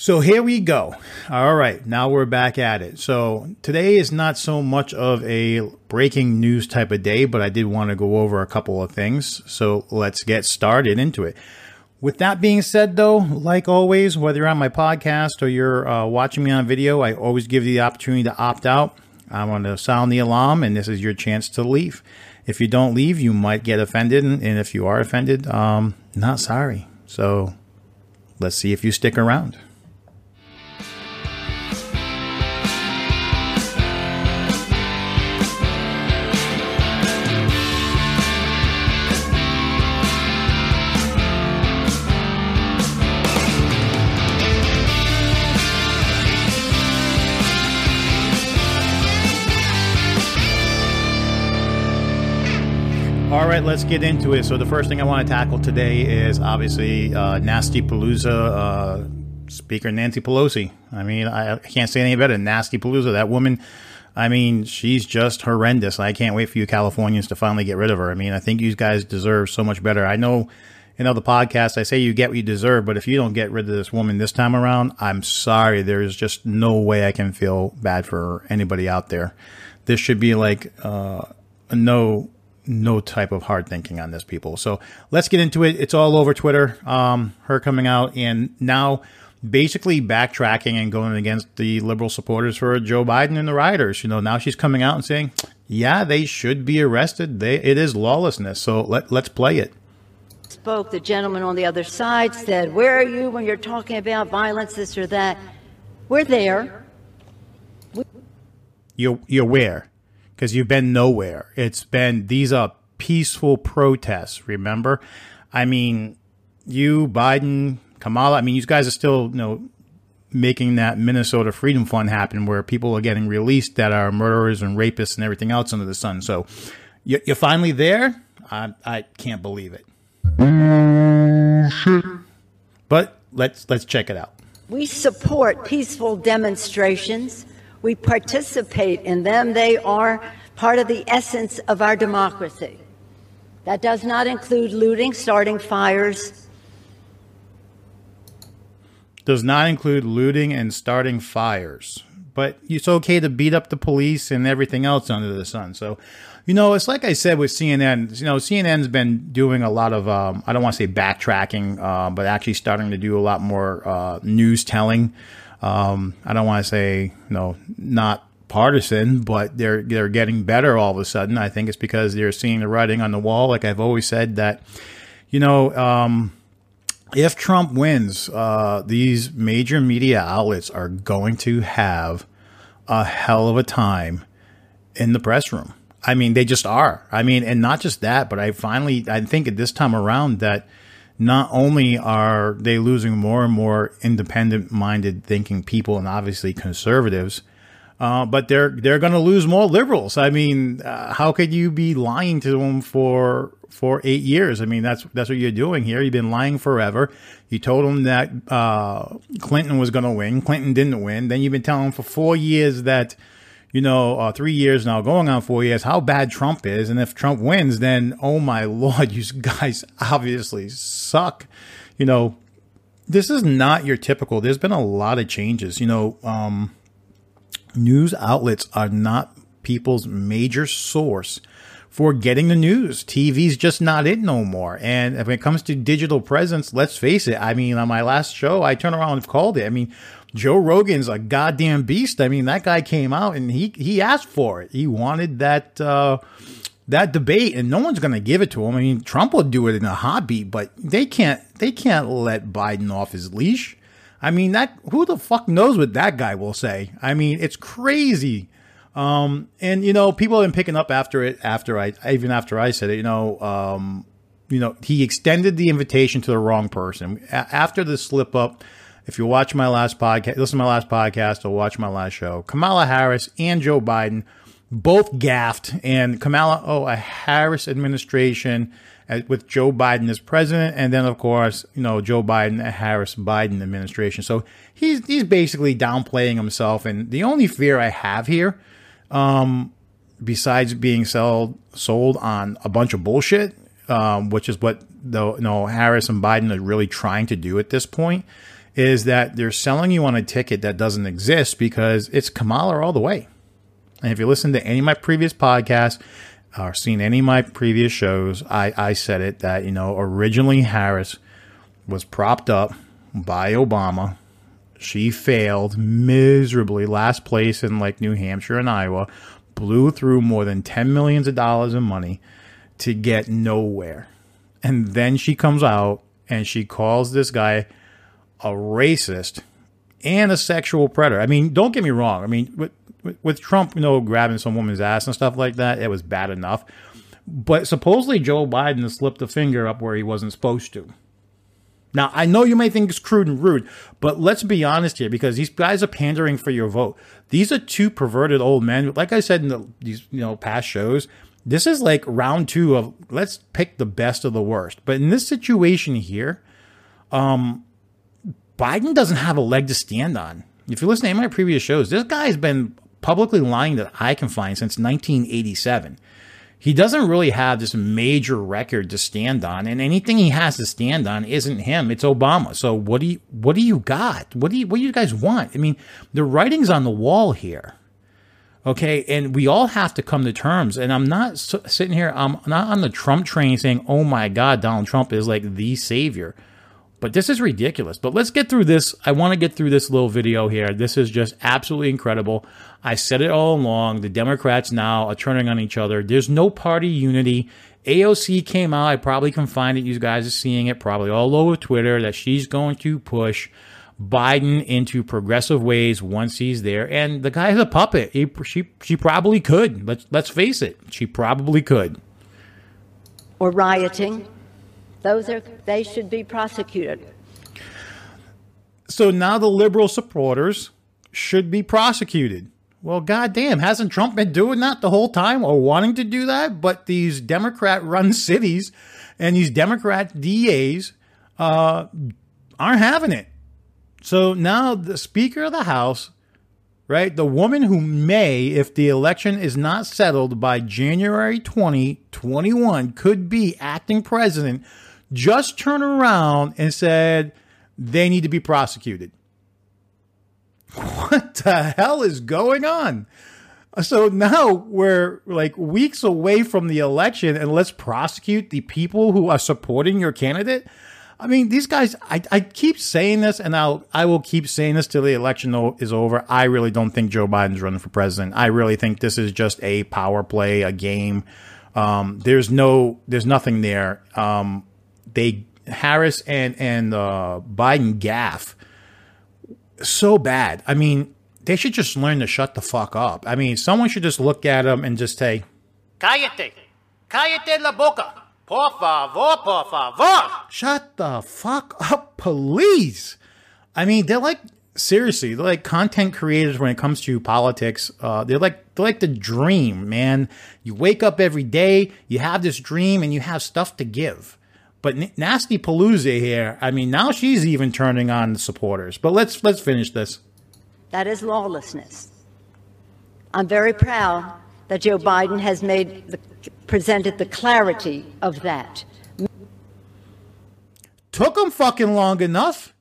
So here we go. All right, now we're back at it. So today is not so much of a breaking news type of day, but I did want to go over a couple of things. So let's get started into it. With that being said, though, like always, whether you're on my podcast or you're uh, watching me on video, I always give you the opportunity to opt out. I'm going to sound the alarm, and this is your chance to leave. If you don't leave, you might get offended, and if you are offended, um, not sorry. So let's see if you stick around. Right, let's get into it. So the first thing I want to tackle today is obviously uh, Nasty Palooza uh, Speaker Nancy Pelosi. I mean, I can't say any better. Nasty Palooza. That woman. I mean, she's just horrendous. I can't wait for you Californians to finally get rid of her. I mean, I think you guys deserve so much better. I know in other podcasts I say you get what you deserve, but if you don't get rid of this woman this time around, I'm sorry. There's just no way I can feel bad for anybody out there. This should be like uh, no no type of hard thinking on this, people. So let's get into it. It's all over Twitter. Um, her coming out and now basically backtracking and going against the liberal supporters for Joe Biden and the rioters. You know, now she's coming out and saying, "Yeah, they should be arrested. They, it is lawlessness." So let let's play it. Spoke the gentleman on the other side said, "Where are you when you're talking about violence, this or that?" We're there. You're you're where? Because you've been nowhere. It's been these are peaceful protests. Remember, I mean, you, Biden, Kamala. I mean, you guys are still you know making that Minnesota Freedom Fund happen, where people are getting released that are murderers and rapists and everything else under the sun. So you're finally there. I, I can't believe it. But let's let's check it out. We support peaceful demonstrations we participate in them. They are part of the essence of our democracy. That does not include looting, starting fires. Does not include looting and starting fires. But it's okay to beat up the police and everything else under the sun. So, you know, it's like I said with CNN. You know, CNN's been doing a lot of, um, I don't want to say backtracking, uh, but actually starting to do a lot more uh, news telling. Um, I don't want to say you know not partisan, but they're they're getting better all of a sudden. I think it's because they're seeing the writing on the wall. Like I've always said that, you know, um, if Trump wins, uh, these major media outlets are going to have a hell of a time in the press room. I mean, they just are. I mean, and not just that, but I finally I think at this time around that not only are they losing more and more independent minded thinking people and obviously conservatives, uh, but they're they're going to lose more liberals. I mean, uh, how could you be lying to them for for eight years? I mean, that's that's what you're doing here. You've been lying forever. You told them that uh, Clinton was going to win. Clinton didn't win. Then you've been telling them for four years that you know, uh, three years now, going on four years, how bad Trump is. And if Trump wins, then, oh my Lord, you guys obviously suck. You know, this is not your typical, there's been a lot of changes. You know, um, news outlets are not people's major source for getting the news. TV's just not it no more. And when it comes to digital presence, let's face it. I mean, on my last show, I turned around and called it. I mean, Joe Rogan's a goddamn beast. I mean, that guy came out and he he asked for it. He wanted that uh, that debate, and no one's going to give it to him. I mean, Trump will do it in a heartbeat, but they can't they can't let Biden off his leash. I mean, that who the fuck knows what that guy will say? I mean, it's crazy. Um, and you know, people have been picking up after it. After I even after I said it, you know, um, you know, he extended the invitation to the wrong person a- after the slip up if you watch my last podcast, listen to my last podcast, or watch my last show, Kamala Harris and Joe Biden both gaffed, and Kamala, oh, a Harris administration with Joe Biden as president, and then of course, you know, Joe Biden, Harris Biden administration. So he's he's basically downplaying himself, and the only fear I have here, um, besides being sold sold on a bunch of bullshit, um, which is what the you know Harris and Biden are really trying to do at this point is that they're selling you on a ticket that doesn't exist because it's Kamala all the way. And if you listen to any of my previous podcasts or seen any of my previous shows, I, I said it that, you know, originally Harris was propped up by Obama. She failed miserably, last place in like New Hampshire and Iowa, blew through more than 10 millions of dollars in money to get nowhere. And then she comes out and she calls this guy a racist and a sexual predator. I mean, don't get me wrong. I mean, with, with Trump, you know, grabbing some woman's ass and stuff like that, it was bad enough. But supposedly Joe Biden slipped a finger up where he wasn't supposed to. Now, I know you may think it's crude and rude, but let's be honest here because these guys are pandering for your vote. These are two perverted old men. Like I said in the, these you know past shows, this is like round two of let's pick the best of the worst. But in this situation here, um, Biden doesn't have a leg to stand on. If you listen to any of my previous shows, this guy has been publicly lying that I can find since 1987. He doesn't really have this major record to stand on, and anything he has to stand on isn't him. It's Obama. So what do you what do you got? What do you what do you guys want? I mean, the writing's on the wall here. Okay, and we all have to come to terms. And I'm not sitting here. I'm not on the Trump train saying, "Oh my God, Donald Trump is like the savior." But this is ridiculous. But let's get through this. I want to get through this little video here. This is just absolutely incredible. I said it all along. The Democrats now are turning on each other. There's no party unity. AOC came out. I probably can find it. You guys are seeing it probably all over Twitter that she's going to push Biden into progressive ways once he's there. And the guy's a puppet. He, she, she probably could. Let's, let's face it. She probably could. Or rioting those are they should be prosecuted. So now the liberal supporters should be prosecuted. Well, goddamn, hasn't Trump been doing that the whole time or wanting to do that? But these Democrat run cities and these Democrat DAs uh, aren't having it. So now the Speaker of the House right? The woman who may, if the election is not settled by January 2021, could be acting president just turned around and said they need to be prosecuted. What the hell is going on? So now we're like weeks away from the election, and let's prosecute the people who are supporting your candidate. I mean, these guys. I, I keep saying this, and I'll I will keep saying this till the election is over. I really don't think Joe Biden's running for president. I really think this is just a power play, a game. Um, there's no, there's nothing there. Um, they Harris and and uh, Biden gaff so bad. I mean, they should just learn to shut the fuck up. I mean, someone should just look at them and just say, "Cállate, cállate la boca, por favor, por favor." Shut the fuck up, please. I mean, they're like seriously, they're like content creators when it comes to politics. Uh, they're like they're like the dream, man. You wake up every day, you have this dream, and you have stuff to give. But Nasty Palooza here, I mean, now she's even turning on the supporters. But let's let's finish this. That is lawlessness. I'm very proud that Joe Biden has made the, presented the clarity of that. Took him fucking long enough.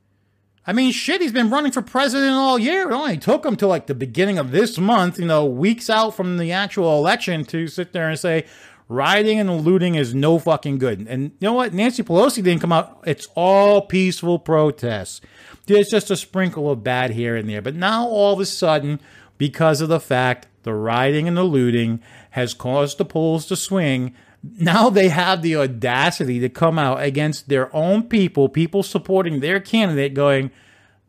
I mean, shit, he's been running for president all year. It only took him to like the beginning of this month, you know, weeks out from the actual election to sit there and say, Rioting and looting is no fucking good. And you know what? Nancy Pelosi didn't come out. It's all peaceful protests. There's just a sprinkle of bad here and there. But now all of a sudden, because of the fact the rioting and the looting has caused the polls to swing, now they have the audacity to come out against their own people, people supporting their candidate, going,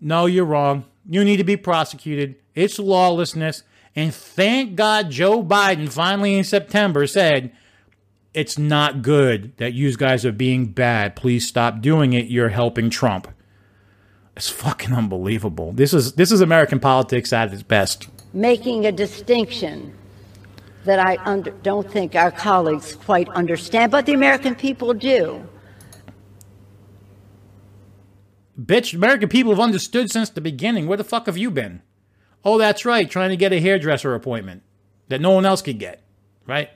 No, you're wrong. You need to be prosecuted. It's lawlessness. And thank God Joe Biden finally in September said, it's not good that you guys are being bad. Please stop doing it. You're helping Trump. It's fucking unbelievable. This is this is American politics at its best. Making a distinction that I under, don't think our colleagues quite understand, but the American people do. Bitch, American people have understood since the beginning. Where the fuck have you been? Oh, that's right, trying to get a hairdresser appointment that no one else could get, right?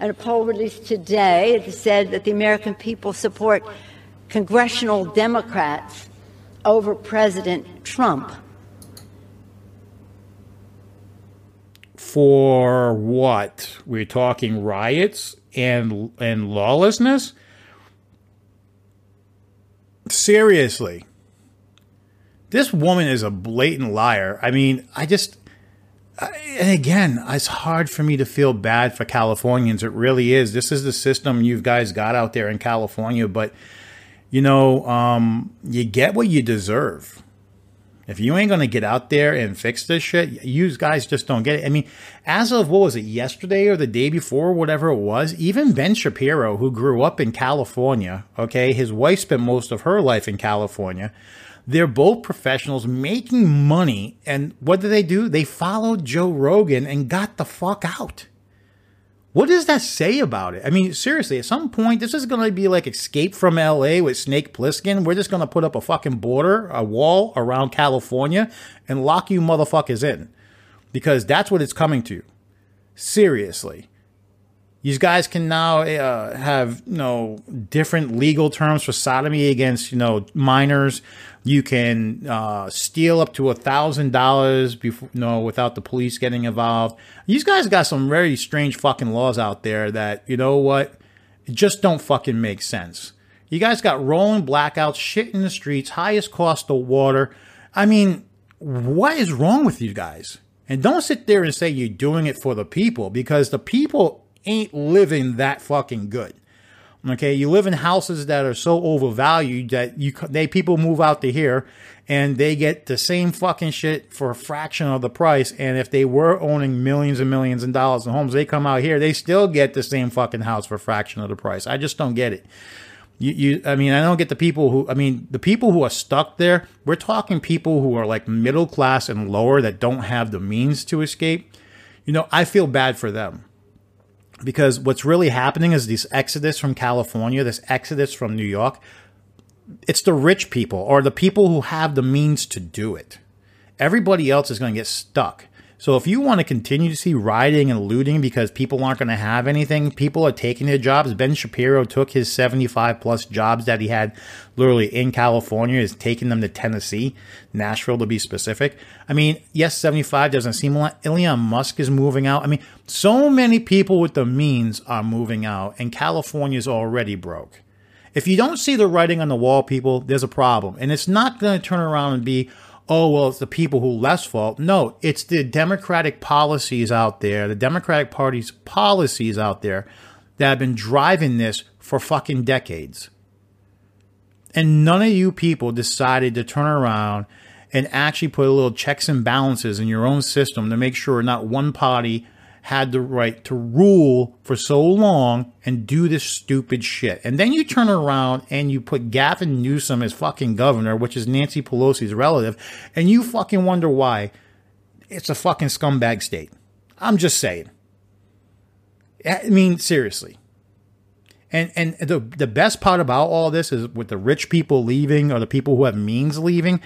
And a poll released today said that the American people support congressional Democrats over President Trump. For what? We're talking riots and and lawlessness? Seriously. This woman is a blatant liar. I mean, I just and again, it's hard for me to feel bad for Californians. It really is. This is the system you guys got out there in California, but you know, um, you get what you deserve. If you ain't gonna get out there and fix this shit, you guys just don't get it. I mean, as of what was it, yesterday or the day before, whatever it was, even Ben Shapiro, who grew up in California, okay, his wife spent most of her life in California. They're both professionals making money. And what did they do? They followed Joe Rogan and got the fuck out. What does that say about it? I mean, seriously, at some point, this is going to be like Escape from LA with Snake Plissken. We're just going to put up a fucking border, a wall around California and lock you motherfuckers in because that's what it's coming to. Seriously. These guys can now uh, have you know different legal terms for sodomy against you know minors. You can uh, steal up to a thousand dollars before you know without the police getting involved. These guys got some very strange fucking laws out there that you know what just don't fucking make sense. You guys got rolling blackouts, shit in the streets, highest cost of water. I mean, what is wrong with you guys? And don't sit there and say you're doing it for the people because the people ain't living that fucking good. Okay, you live in houses that are so overvalued that you they people move out to here and they get the same fucking shit for a fraction of the price. And if they were owning millions and millions of dollars in homes, they come out here, they still get the same fucking house for a fraction of the price. I just don't get it. You, you, I mean, I don't get the people who, I mean, the people who are stuck there. We're talking people who are like middle class and lower that don't have the means to escape. You know, I feel bad for them because what's really happening is this exodus from California, this exodus from New York. It's the rich people or the people who have the means to do it. Everybody else is going to get stuck. So if you want to continue to see rioting and looting because people aren't going to have anything, people are taking their jobs. Ben Shapiro took his 75 plus jobs that he had literally in California, is taking them to Tennessee, Nashville to be specific. I mean, yes, 75 doesn't seem like Elon Musk is moving out. I mean, so many people with the means are moving out and California is already broke. If you don't see the writing on the wall, people, there's a problem. And it's not going to turn around and be, oh, well, it's the people who less fault. No, it's the Democratic policies out there, the Democratic Party's policies out there that have been driving this for fucking decades. And none of you people decided to turn around and actually put a little checks and balances in your own system to make sure not one party had the right to rule for so long and do this stupid shit. And then you turn around and you put Gavin Newsom as fucking governor, which is Nancy Pelosi's relative, and you fucking wonder why it's a fucking scumbag state. I'm just saying. I mean, seriously. And and the the best part about all this is with the rich people leaving or the people who have means leaving,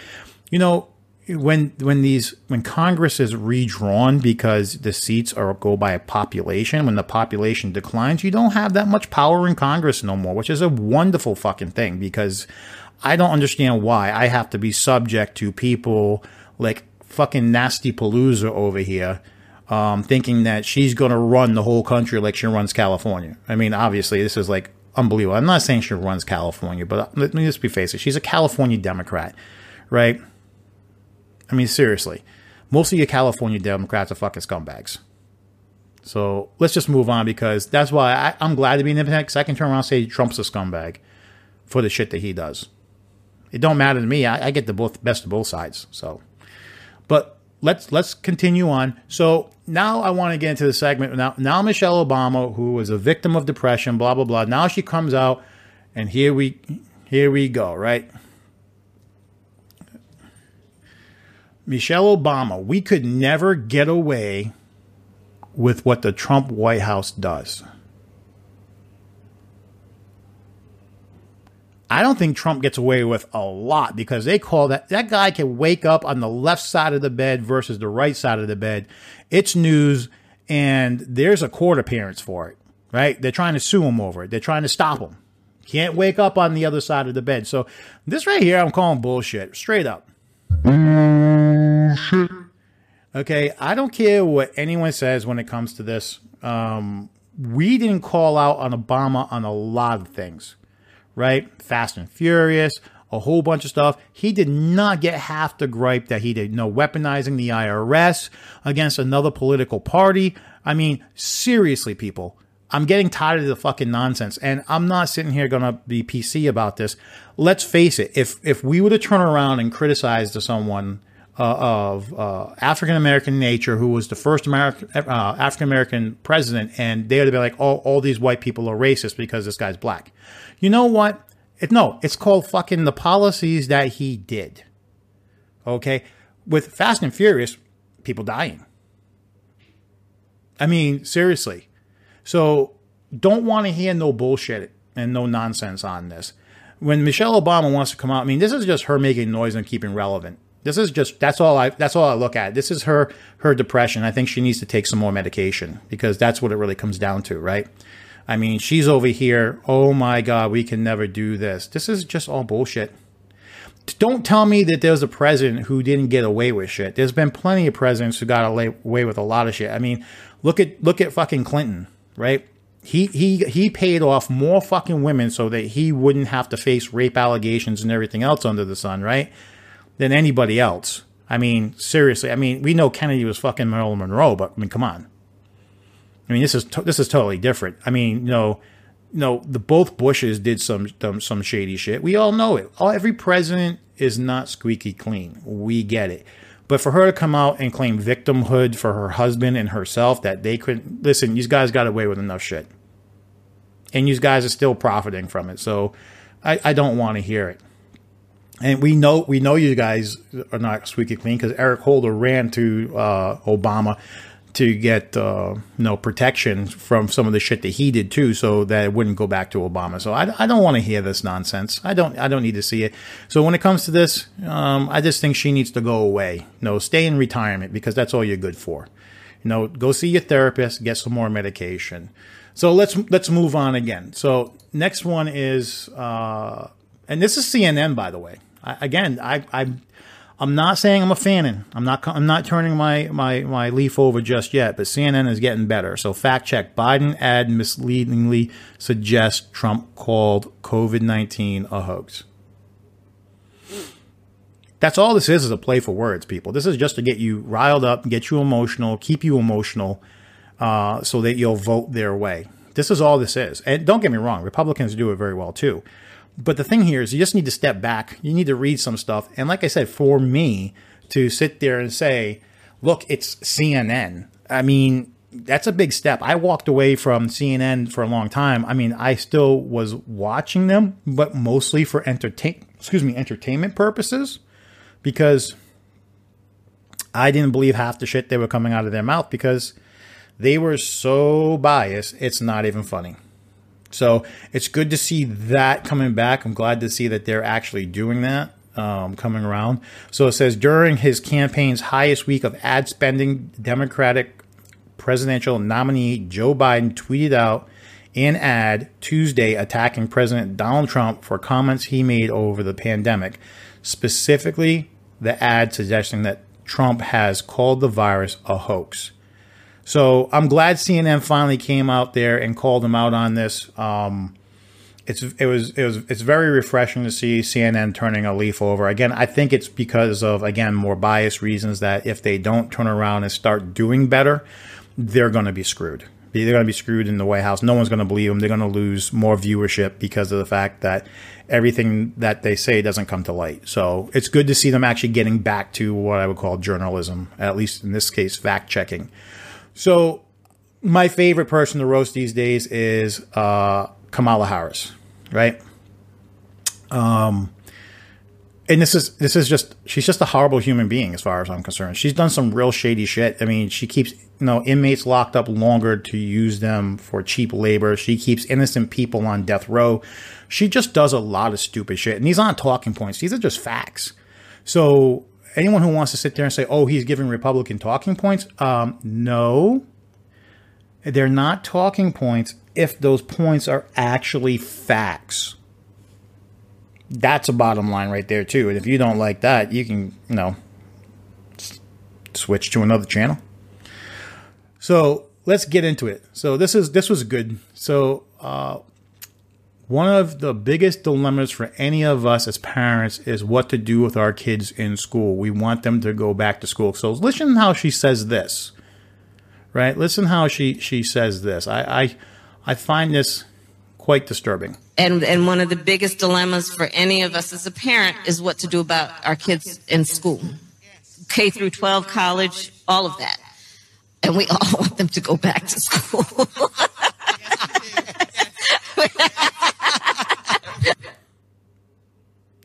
you know, when when these when Congress is redrawn because the seats are go by a population, when the population declines, you don't have that much power in Congress no more, which is a wonderful fucking thing because I don't understand why I have to be subject to people like fucking nasty Palooza over here. Um, thinking that she's going to run the whole country like she runs California. I mean, obviously, this is like unbelievable. I'm not saying she runs California, but let me just be face it. She's a California Democrat, right? I mean, seriously, most of your California Democrats are fucking scumbags. So let's just move on because that's why I, am glad to be an independent because I can turn around and say Trump's a scumbag for the shit that he does. It don't matter to me. I, I get the both best of both sides. So, but let's let's continue on. So now I want to get into the segment. Now, now Michelle Obama, who was a victim of depression, blah blah blah. Now she comes out, and here we here we go. Right. Michelle Obama, we could never get away with what the Trump White House does. I don't think Trump gets away with a lot because they call that that guy can wake up on the left side of the bed versus the right side of the bed. It's news and there's a court appearance for it, right? They're trying to sue him over it. They're trying to stop him. Can't wake up on the other side of the bed. So this right here, I'm calling bullshit, straight up. Okay, I don't care what anyone says when it comes to this. Um, we didn't call out on Obama on a lot of things, right? Fast and Furious, a whole bunch of stuff. He did not get half the gripe that he did. No weaponizing the IRS against another political party. I mean, seriously, people. I'm getting tired of the fucking nonsense, and I'm not sitting here gonna be PC about this. Let's face it. If if we were to turn around and criticize to someone of uh, African American nature who was the first American uh, African American president, and they would be like, "Oh, all these white people are racist because this guy's black." You know what? It, no, it's called fucking the policies that he did. Okay, with Fast and Furious, people dying. I mean, seriously. So don't want to hear no bullshit and no nonsense on this. When Michelle Obama wants to come out, I mean, this is just her making noise and keeping relevant. This is just that's all I that's all I look at. This is her her depression. I think she needs to take some more medication because that's what it really comes down to, right? I mean, she's over here. Oh my God, we can never do this. This is just all bullshit. Don't tell me that there's a president who didn't get away with shit. There's been plenty of presidents who got away with a lot of shit. I mean, look at look at fucking Clinton, right? He he he paid off more fucking women so that he wouldn't have to face rape allegations and everything else under the sun, right? Than anybody else. I mean, seriously. I mean, we know Kennedy was fucking Marilyn Monroe, but I mean, come on. I mean, this is to- this is totally different. I mean, you know, you know, the both Bushes did some some, some shady shit. We all know it. All, every president is not squeaky clean. We get it. But for her to come out and claim victimhood for her husband and herself, that they couldn't listen, these guys got away with enough shit, and these guys are still profiting from it. So, I, I don't want to hear it and we know we know you guys are not squeaky clean because Eric Holder ran to uh, Obama to get uh, you know protection from some of the shit that he did too, so that it wouldn't go back to Obama. So I, I don't want to hear this nonsense. I don't I don't need to see it. So when it comes to this, um, I just think she needs to go away. You know, stay in retirement because that's all you're good for. You know, go see your therapist, get some more medication. So let's let's move on again. So next one is, uh, and this is CNN by the way. I, again, I, I, I'm not saying I'm a fan. I'm not. I'm not turning my, my, my leaf over just yet. But CNN is getting better. So fact check: Biden ad misleadingly suggests Trump called COVID nineteen a hoax. That's all this is is a play for words, people. This is just to get you riled up, get you emotional, keep you emotional, uh, so that you'll vote their way. This is all this is. And don't get me wrong, Republicans do it very well too. But the thing here is you just need to step back. You need to read some stuff. And like I said, for me to sit there and say, look, it's CNN. I mean, that's a big step. I walked away from CNN for a long time. I mean, I still was watching them, but mostly for entertain excuse me, entertainment purposes because I didn't believe half the shit they were coming out of their mouth because they were so biased. It's not even funny. So it's good to see that coming back. I'm glad to see that they're actually doing that. Um, coming around. So it says during his campaign's highest week of ad spending, Democratic presidential nominee Joe Biden tweeted out an ad Tuesday attacking President Donald Trump for comments he made over the pandemic, specifically the ad suggesting that Trump has called the virus a hoax. So I'm glad CNN finally came out there and called them out on this. Um, it's it was it was it's very refreshing to see CNN turning a leaf over. Again, I think it's because of again more biased reasons that if they don't turn around and start doing better, they're going to be screwed. They're going to be screwed in the White House. No one's going to believe them. They're going to lose more viewership because of the fact that everything that they say doesn't come to light. So it's good to see them actually getting back to what I would call journalism, at least in this case, fact checking. So my favorite person to roast these days is uh, Kamala Harris, right? Um, and this is this is just she's just a horrible human being as far as I'm concerned. She's done some real shady shit. I mean, she keeps you know inmates locked up longer to use them for cheap labor. She keeps innocent people on death row. She just does a lot of stupid shit. And these aren't talking points. These are just facts. So anyone who wants to sit there and say, "Oh, he's giving Republican talking points," um, no, they're not talking points if those points are actually facts. That's a bottom line right there too. And if you don't like that, you can, you know, switch to another channel. So let's get into it. So this is this was good. So uh, one of the biggest dilemmas for any of us as parents is what to do with our kids in school. We want them to go back to school. So listen how she says this. Right? Listen how she she says this. I I, I find this quite disturbing. And and one of the biggest dilemmas for any of us as a parent is what to do about our kids in school. K through 12, college, all of that. And we all want them to go back to school.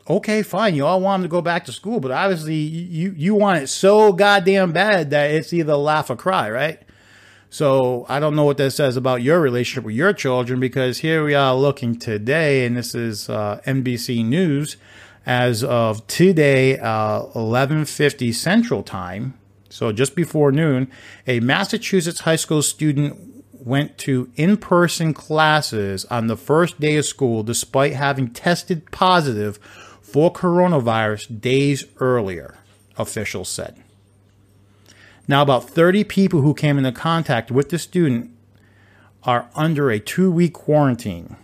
okay, fine. You all want them to go back to school, but obviously you you want it so goddamn bad that it's either laugh or cry, right? So I don't know what that says about your relationship with your children because here we are looking today, and this is uh, NBC News as of today, uh, 11:50 Central Time. So just before noon, a Massachusetts high school student went to in-person classes on the first day of school despite having tested positive for coronavirus days earlier, officials said. Now, about 30 people who came into contact with the student are under a two week quarantine.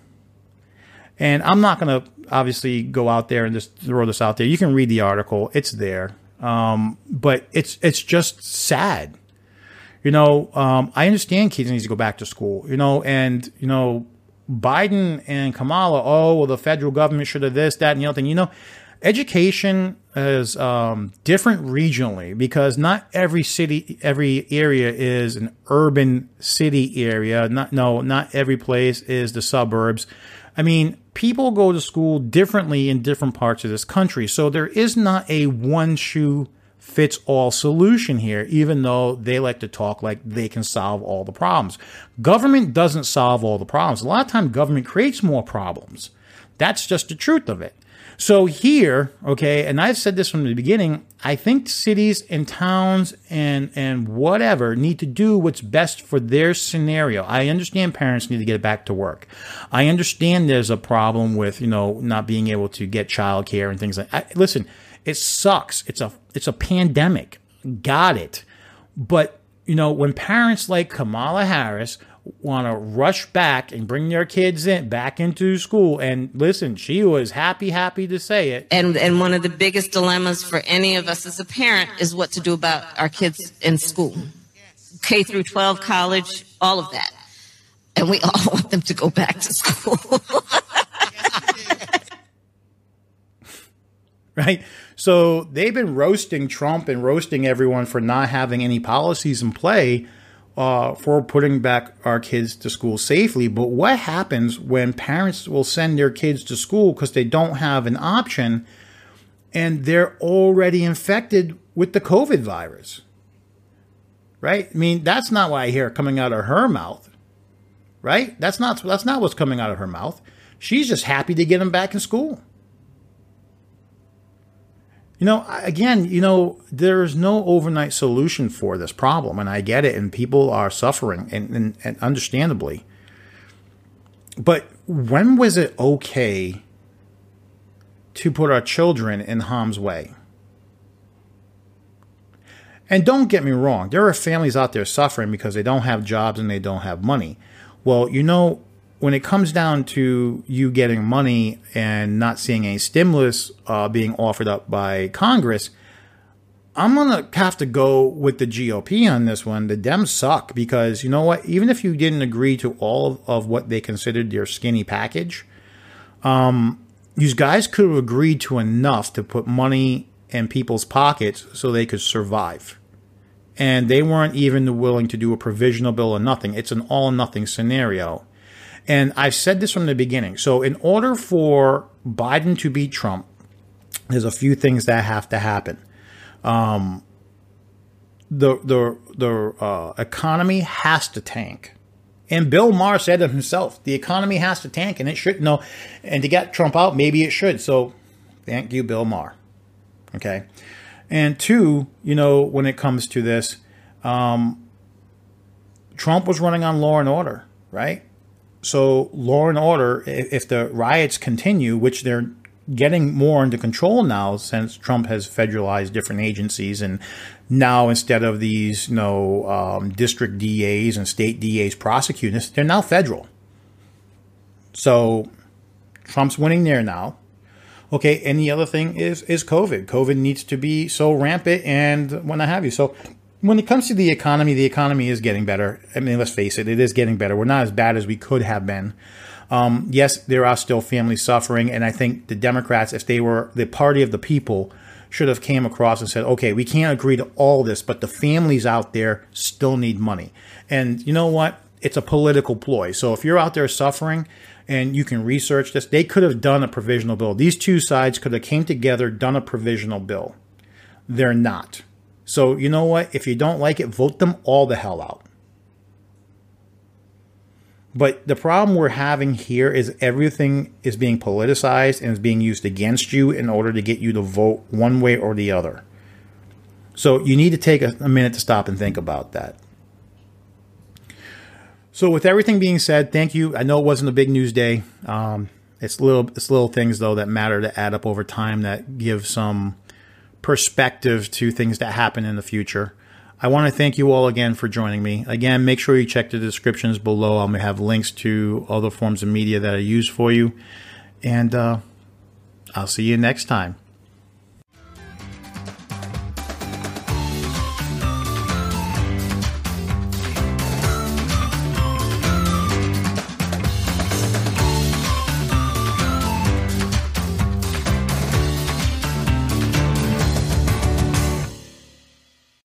And I'm not going to obviously go out there and just throw this out there. You can read the article, it's there. Um, but it's it's just sad. You know, um, I understand kids need to go back to school. You know, and you know, Biden and Kamala. Oh, well, the federal government should have this, that, and the other thing. You know, education is um, different regionally because not every city, every area is an urban city area. Not no, not every place is the suburbs. I mean, people go to school differently in different parts of this country, so there is not a one shoe fits all solution here, even though they like to talk like they can solve all the problems. Government doesn't solve all the problems. A lot of times, government creates more problems. That's just the truth of it. So here, okay, and I've said this from the beginning, I think cities and towns and and whatever need to do what's best for their scenario. I understand parents need to get back to work. I understand there's a problem with, you know, not being able to get childcare and things like that. Listen, it sucks. It's a it's a pandemic. Got it. But, you know, when parents like Kamala Harris want to rush back and bring their kids in back into school. And listen, she was happy, happy to say it. And and one of the biggest dilemmas for any of us as a parent is what to do about our kids in school, K through 12, college, all of that. And we all want them to go back to school. right? So they've been roasting Trump and roasting everyone for not having any policies in play uh, for putting back our kids to school safely. But what happens when parents will send their kids to school because they don't have an option and they're already infected with the COVID virus? Right? I mean, that's not what I hear coming out of her mouth. Right? That's not that's not what's coming out of her mouth. She's just happy to get them back in school. You know, again, you know, there's no overnight solution for this problem, and I get it, and people are suffering, and, and, and understandably. But when was it okay to put our children in harm's way? And don't get me wrong, there are families out there suffering because they don't have jobs and they don't have money. Well, you know, when it comes down to you getting money and not seeing any stimulus uh, being offered up by Congress, I'm gonna have to go with the GOP on this one. The Dems suck because you know what? Even if you didn't agree to all of, of what they considered their skinny package, um, these guys could have agreed to enough to put money in people's pockets so they could survive. And they weren't even willing to do a provisional bill or nothing. It's an all nothing scenario. And I've said this from the beginning. So, in order for Biden to beat Trump, there's a few things that have to happen. Um, the the the uh, economy has to tank, and Bill Maher said it himself. The economy has to tank, and it should. No, and to get Trump out, maybe it should. So, thank you, Bill Maher. Okay, and two, you know, when it comes to this, um, Trump was running on law and order, right? So law and order, if the riots continue, which they're getting more under control now since Trump has federalized different agencies and now instead of these you know um, district DAs and state DAs prosecuting they're now federal. So Trump's winning there now. Okay, and the other thing is is COVID. COVID needs to be so rampant and what have you. So when it comes to the economy, the economy is getting better. I mean, let's face it, it is getting better. We're not as bad as we could have been. Um, yes, there are still families suffering, and I think the Democrats, if they were the party of the people, should have came across and said, "Okay, we can't agree to all this, but the families out there still need money." And you know what? It's a political ploy. So if you're out there suffering and you can research this, they could have done a provisional bill. These two sides could have came together, done a provisional bill. They're not. So you know what? If you don't like it, vote them all the hell out. But the problem we're having here is everything is being politicized and is being used against you in order to get you to vote one way or the other. So you need to take a, a minute to stop and think about that. So with everything being said, thank you. I know it wasn't a big news day. Um, it's little it's little things though that matter to add up over time that give some perspective to things that happen in the future. I want to thank you all again for joining me. Again, make sure you check the descriptions below. I'm going to have links to other forms of media that I use for you. And uh, I'll see you next time.